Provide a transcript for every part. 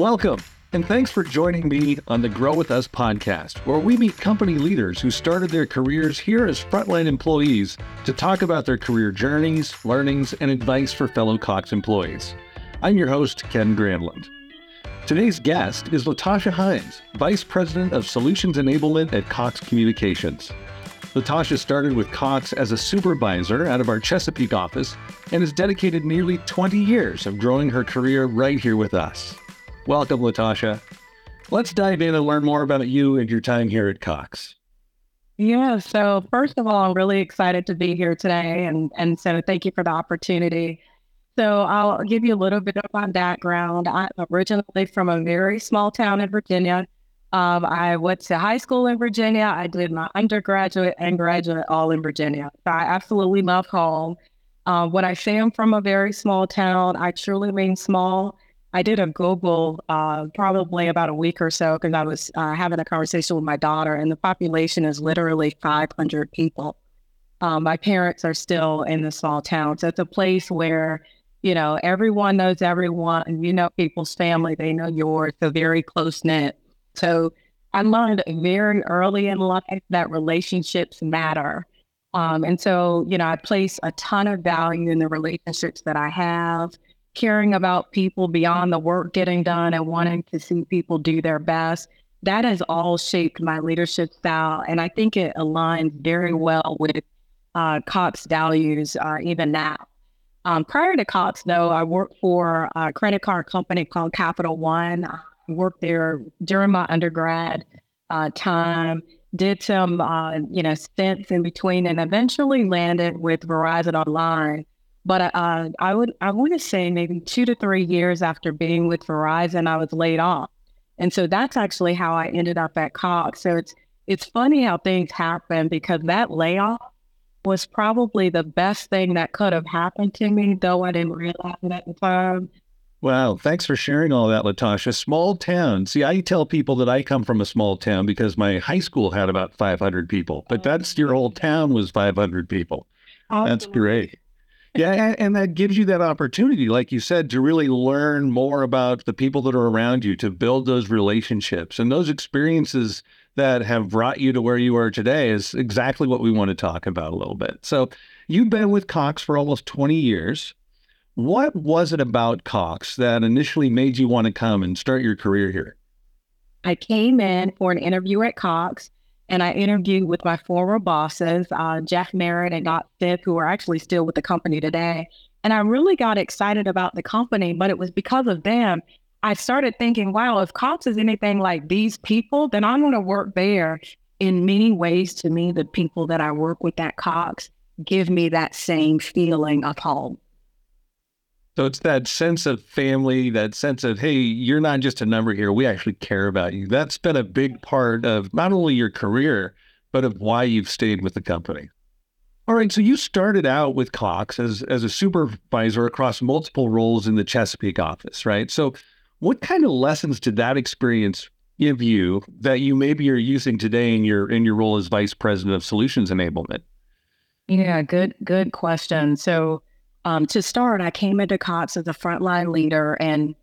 Welcome, and thanks for joining me on the Grow With Us podcast, where we meet company leaders who started their careers here as frontline employees to talk about their career journeys, learnings, and advice for fellow Cox employees. I'm your host, Ken Granlund. Today's guest is Letocha Hines, Vice President of Solutions Enablement at Cox Communications. Letocha started with Cox as a supervisor out of our Chesapeake office and has dedicated nearly 20 years of growing her career right here with us. Welcome, Letocha. Let's dive in and learn more about you and your time here at Cox. Yeah, so first of all, I'm really excited to be here today, and, and so thank you for the opportunity. So I'll give you a little bit of my background. I'm originally from a very small town in Virginia. Um, I went to high school in Virginia. I did my undergraduate and graduate all in Virginia. So I absolutely love home. Uh, when I say I'm from a very small town, I truly mean small. I did a Google uh, probably about a week or so because I was uh, having a conversation with my daughter, and the population is literally 500 people. Um, my parents are still in the small town. So it's a place where, you know, everyone knows everyone, you know people's family, they know yours. So very close knit. So I learned very early in life that relationships matter. Um, and so, you know, I place a ton of value in the relationships that I have caring about people beyond the work getting done and wanting to see people do their best. That has all shaped my leadership style. And I think it aligns very well with uh, values uh, even now. Um, prior to Cox, though, I worked for a credit card company called Capital One. I worked there during my undergrad uh, time, did some, uh, you know, stints in between, and eventually landed with Verizon Online but uh, I would I want to say maybe two to three years after being with Verizon, I was laid off, and so that's actually how I ended up at Cox. So it's it's funny how things happen because that layoff was probably the best thing that could have happened to me, though I didn't realize it at the time. Wow, thanks for sharing all that, Letocha. Small town. See, I tell people that I come from a small town because my high school had about 500 people, but that's your whole town was 500 people. Absolutely. That's great yeah, and that gives you that opportunity, like you said, to really learn more about the people that are around you, to build those relationships and those experiences that have brought you to where you are today is exactly what we want to talk about a little bit. So, you've been with Cox for almost 20 years. What was it about Cox that initially made you want to come and start your career here? I came in for an interview at Cox and I interviewed with my former bosses, uh, Jeff Merritt and Dot Smith, who are actually still with the company today. And I really got excited about the company, but it was because of them. I started thinking, wow, if Cox is anything like these people, then I'm going to work there. In many ways, to me, the people that I work with at Cox give me that same feeling of home. So it's that sense of family, that sense of, hey, you're not just a number here. We actually care about you. That's been a big part of not only your career, but of why you've stayed with the company. All right. So you started out with Cox as, as a supervisor across multiple roles in the Chesapeake office, right? So what kind of lessons did that experience give you that you maybe are using today in your in your role as vice president of solutions enablement? Yeah, good, good question. So um, to start, I came into Cox as a frontline leader. And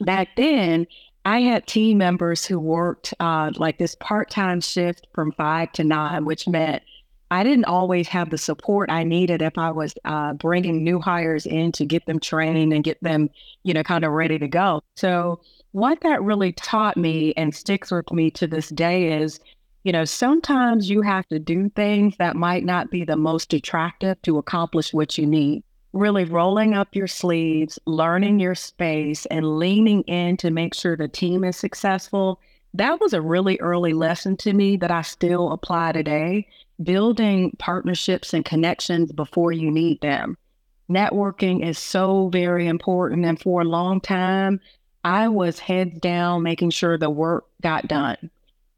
back then, I had team members who worked uh, like this part time shift from five to nine, which meant I didn't always have the support I needed if I was uh, bringing new hires in to get them trained and get them, you know, kind of ready to go. So, what that really taught me and sticks with me to this day is, you know, sometimes you have to do things that might not be the most attractive to accomplish what you need really rolling up your sleeves, learning your space, and leaning in to make sure the team is successful. That was a really early lesson to me that I still apply today. Building partnerships and connections before you need them. Networking is so very important. And for a long time, I was heads down, making sure the work got done.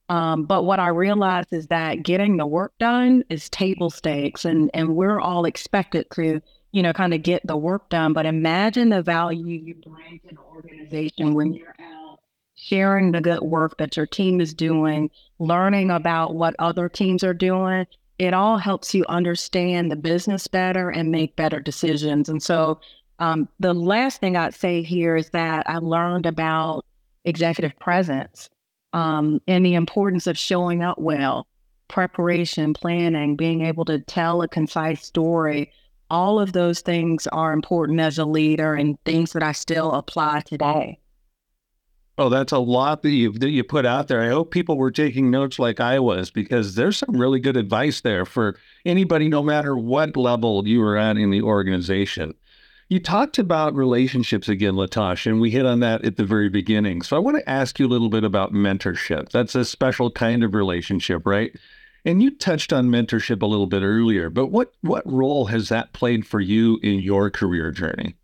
Um, but what I realized is that getting the work done is table stakes, and, and we're all expected to you know, kind of get the work done. But imagine the value you bring to the organization when you're out sharing the good work that your team is doing, learning about what other teams are doing. It all helps you understand the business better and make better decisions. And so, um, the last thing I'd say here is that I learned about executive presence um, and the importance of showing up well, preparation, planning, being able to tell a concise story. All of those things are important as a leader and things that I still apply today. Oh, that's a lot that you that you put out there. I hope people were taking notes like I was because there's some really good advice there for anybody, no matter what level you were at in the organization. You talked about relationships again, Letocha, and we hit on that at the very beginning. So I want to ask you a little bit about mentorship. That's a special kind of relationship, right? And you touched on mentorship a little bit earlier, but what what role has that played for you in your career journey?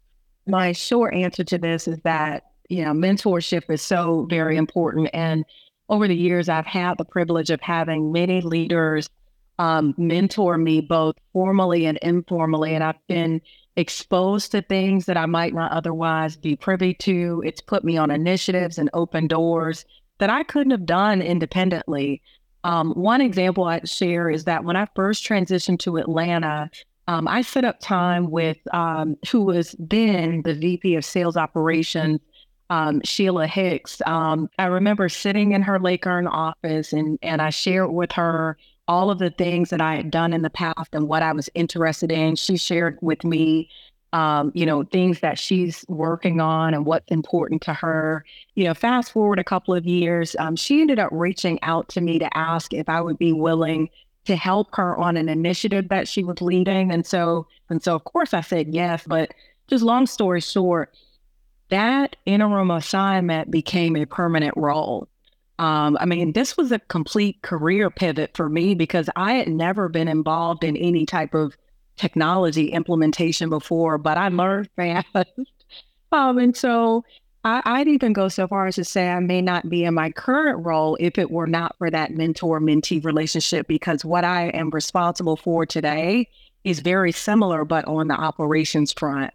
My short answer to this is that you know, mentorship is so very important. And over the years, I've had the privilege of having many leaders um, mentor me both formally and informally. And I've been exposed to things that I might not otherwise be privy to. It's put me on initiatives and open doors that I couldn't have done independently. Um, one example I'd share is that when I first transitioned to Atlanta, um, I set up time with um, who was then the VP of Sales Operations um, Sheila Hicks. Um, I remember sitting in her Lake Ern office and, and I shared with her all of the things that I had done in the past and what I was interested in. She shared with me, um, you know, things that she's working on and what's important to her. You know, fast forward a couple of years, um, she ended up reaching out to me to ask if I would be willing to help her on an initiative that she was leading. And so, and so, of course, I said yes. But just long story short, that interim assignment became a permanent role. Um, I mean, this was a complete career pivot for me because I had never been involved in any type of technology implementation before, but I learned fast. um, and so I, would even go so far as to say I may not be in my current role if it were not for that mentor mentee relationship, because what I am responsible for today is very similar, but on the operations front.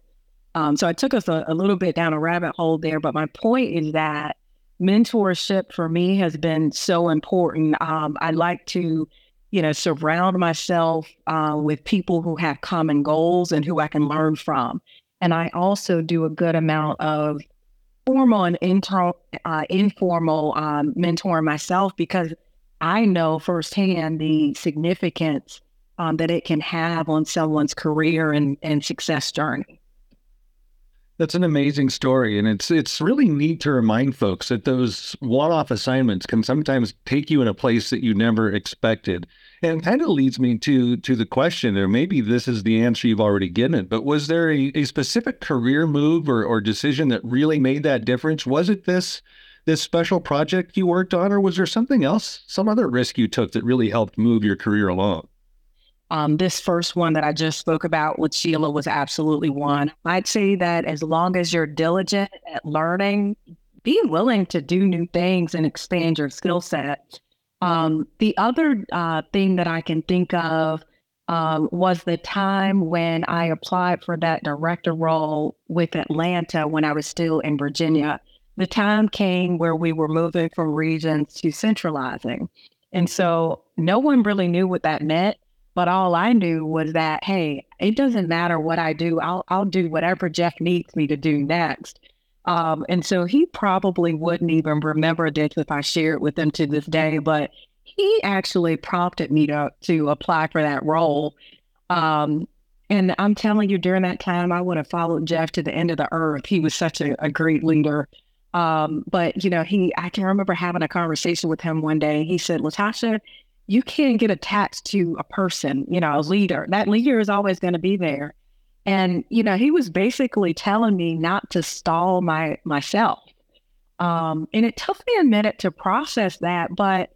Um, so I took us a, a little bit down a rabbit hole there, but my point is that mentorship for me has been so important. Um, I like to, you know, surround myself uh, with people who have common goals and who I can learn from. And I also do a good amount of formal and uh, informal um, mentoring myself because I know firsthand the significance um, that it can have on someone's career and, and success journey. That's an amazing story, and it's it's really neat to remind folks that those one-off assignments can sometimes take you in a place that you never expected. And kind of leads me to to the question, or maybe this is the answer you've already given, but was there a, a specific career move or, or decision that really made that difference? Was it this this special project you worked on, or was there something else, some other risk you took that really helped move your career along? Um, this first one that I just spoke about with Sheila was absolutely one. I'd say that as long as you're diligent at learning, be willing to do new things and expand your skill set. Um, the other uh, thing that I can think of um, was the time when I applied for that director role with Atlanta when I was still in Virginia. The time came where we were moving from regions to centralizing. And so no one really knew what that meant. But all I knew was that, hey, it doesn't matter what I do. I'll I'll do whatever Jeff needs me to do next. Um, and so he probably wouldn't even remember this if I shared with him to this day. But he actually prompted me to to apply for that role. Um, and I'm telling you, during that time, I would have followed Jeff to the end of the earth. He was such a, a great leader. Um, but you know, he I can remember having a conversation with him one day. He said, Letocha, you can't get attached to a person, you know, a leader. That leader is always going to be there. And, you know, he was basically telling me not to stall my myself. Um, and it took me a minute to process that, but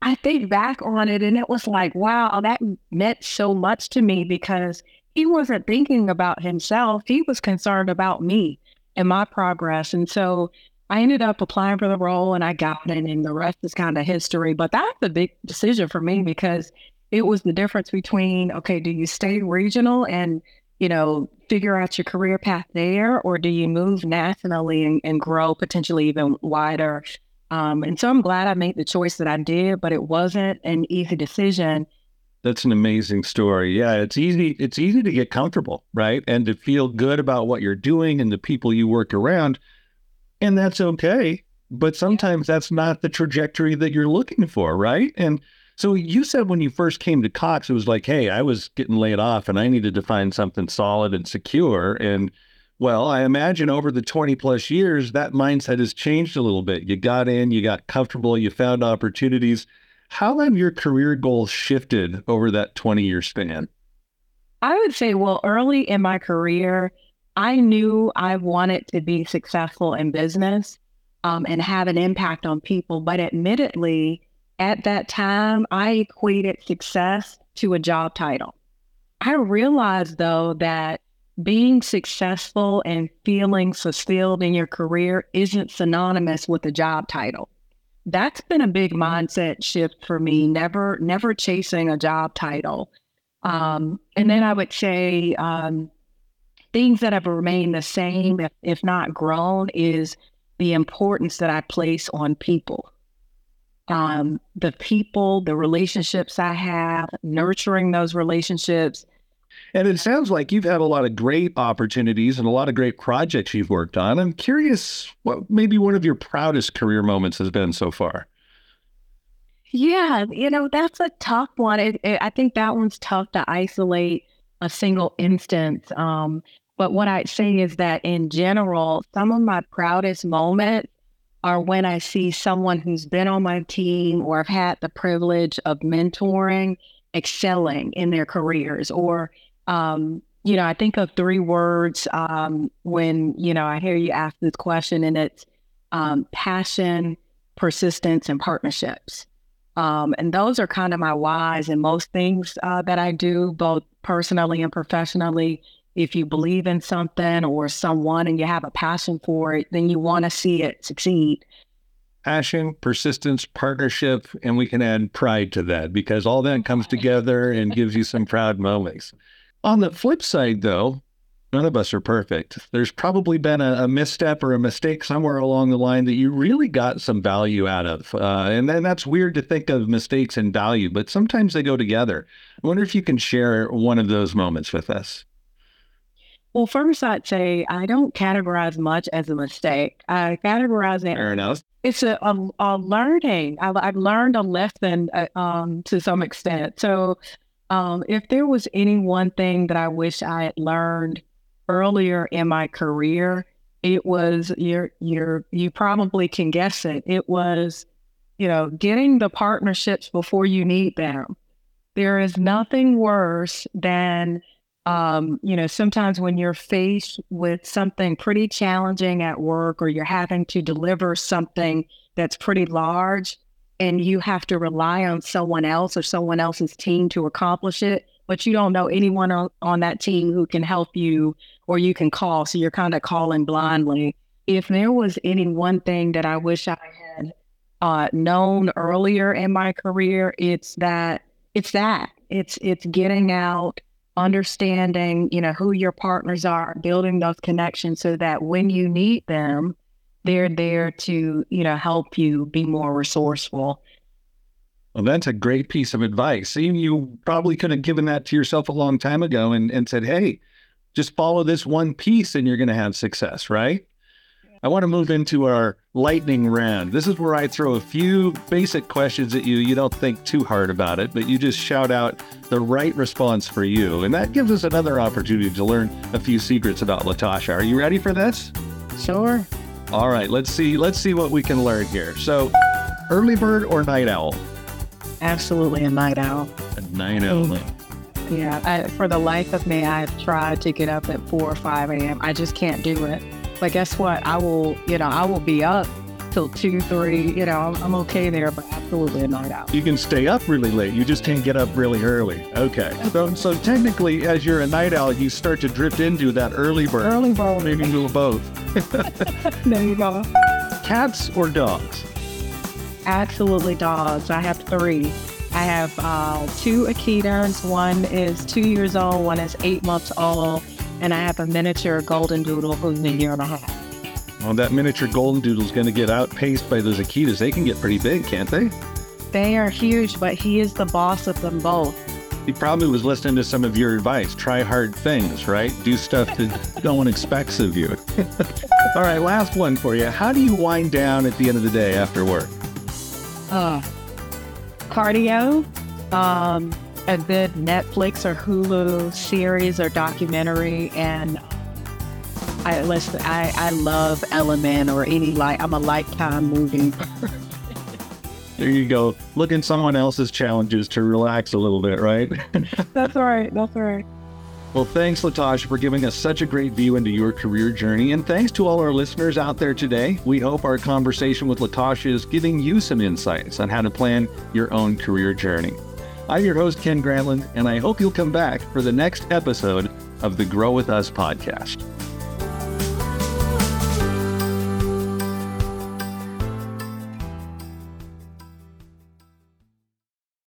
I think back on it and it was like, wow, that meant so much to me because he wasn't thinking about himself. He was concerned about me and my progress. And so I ended up applying for the role and I got it, and the rest is kind of history. But that's a big decision for me because it was the difference between okay, do you stay regional and you know figure out your career path there, or do you move nationally and, and grow potentially even wider? Um, and so I'm glad I made the choice that I did, but it wasn't an easy decision. That's an amazing story. Yeah, it's easy. It's easy to get comfortable, right, and to feel good about what you're doing and the people you work around and that's okay. but sometimes that's not the trajectory that you're looking for, right? And so you said when you first came to Cox, it was like, hey, I was getting laid off and I needed to find something solid and secure. And well, I imagine over the 20 plus years, that mindset has changed a little bit. You got in, you got comfortable, you found opportunities. How have your career goals shifted over that 20 year span? I would say, well, early in my career, I knew I wanted to be successful in business um, and have an impact on people. But admittedly, at that time, I equated success to a job title. I realized, though, that being successful and feeling fulfilled in your career isn't synonymous with a job title. That's been a big mindset shift for me, never, never chasing a job title. Um, and then I would say um, things that have remained the same, if, if not grown, is the importance that I place on people um, the people, the relationships I have, nurturing those relationships. And it sounds like you've had a lot of great opportunities and a lot of great projects you've worked on. I'm curious what maybe one of your proudest career moments has been so far. Yeah, you know, that's a tough one. It, it, I think that one's tough to isolate a single instance. Um, but what I'd say is that in general, some of my proudest moments are when I see someone who's been on my team or I've had the privilege of mentoring excelling in their careers. Or, um, you know, I think of three words um, when, you know, I hear you ask this question, and it's um, passion, persistence, and partnerships. Um, and those are kind of my whys in most things uh, that I do, both personally and professionally if you believe in something or someone and you have a passion for it, then you want to see it succeed. Passion, persistence, partnership, and we can add pride to that because all that comes together and gives you some proud moments. On the flip side, though, none of us are perfect. There's probably been a, a misstep or a mistake somewhere along the line that you really got some value out of. Uh, and then that's weird to think of mistakes and value, but sometimes they go together. I wonder if you can share one of those moments with us. Well, first, I'd say I don't categorize much as a mistake. I categorize it. Fair enough. It's a, a, a learning. I've, I've, learned a lesson uh, um, to some extent. So, um, if there was any one thing that I wish I had learned earlier in my career, it was you're you're you probably can guess it. It was, you know, getting the partnerships before you need them. There is nothing worse than um, you know, sometimes when you're faced with something pretty challenging at work or you're having to deliver something that's pretty large and you have to rely on someone else or someone else's team to accomplish it, but you don't know anyone on, on that team who can help you or you can call. So you're kind of calling blindly. If there was any one thing that I wish I had uh, known earlier in my career, it's that it's that it's it's getting out understanding, you know, who your partners are, building those connections so that when you need them, they're there to, you know, help you be more resourceful. Well, that's a great piece of advice. You, probably could have given that to yourself a long time ago and, and said, hey, just follow this one piece and you're going to have success, right? I want to move into our lightning round. This is where I throw a few basic questions at you. You don't think too hard about it, but you just shout out the right response for you. And that gives us another opportunity to learn a few secrets about Letocha. Are you ready for this? Sure. All right, let's see let's see what we can learn here. So, early bird or night owl? Absolutely a night owl. A night owl. Mm. Yeah, I, for the life of me, I've tried to get up at 4 or 5 a.m. I just can't do it. But guess what? I will, you know, I will be up till two, three. You know, I'm, I'm okay there, but absolutely a night out. You can stay up really late. You just can't get up really early. Okay. So, so technically, as you're a night owl, you start to drift into that early bird. Early bird. Maybe do both. there you go. Cats or dogs? Absolutely dogs. I have three. I have uh, two Akitas. One is two years old. One is eight months old and I have a miniature golden doodle who's a year and a half. Well, that miniature golden doodle is going to get outpaced by those Akitas. They can get pretty big, can't they? They are huge, but he is the boss of them both. He probably was listening to some of your advice. Try hard things, right? Do stuff that no one expects of you. All right, last one for you. How do you wind down at the end of the day after work? Uh, cardio, um, a good Netflix or Hulu series or documentary, and I listen. I I love Element or any like. I'm a lifetime movie. There you go. Look in someone else's challenges to relax a little bit, right? That's right. That's right. Well, thanks, Letocha, for giving us such a great view into your career journey. And thanks to all our listeners out there today. We hope our conversation with Letocha is giving you some insights on how to plan your own career journey. I'm your host, Ken Granlund, and I hope you'll come back for the next episode of the Grow With Us podcast.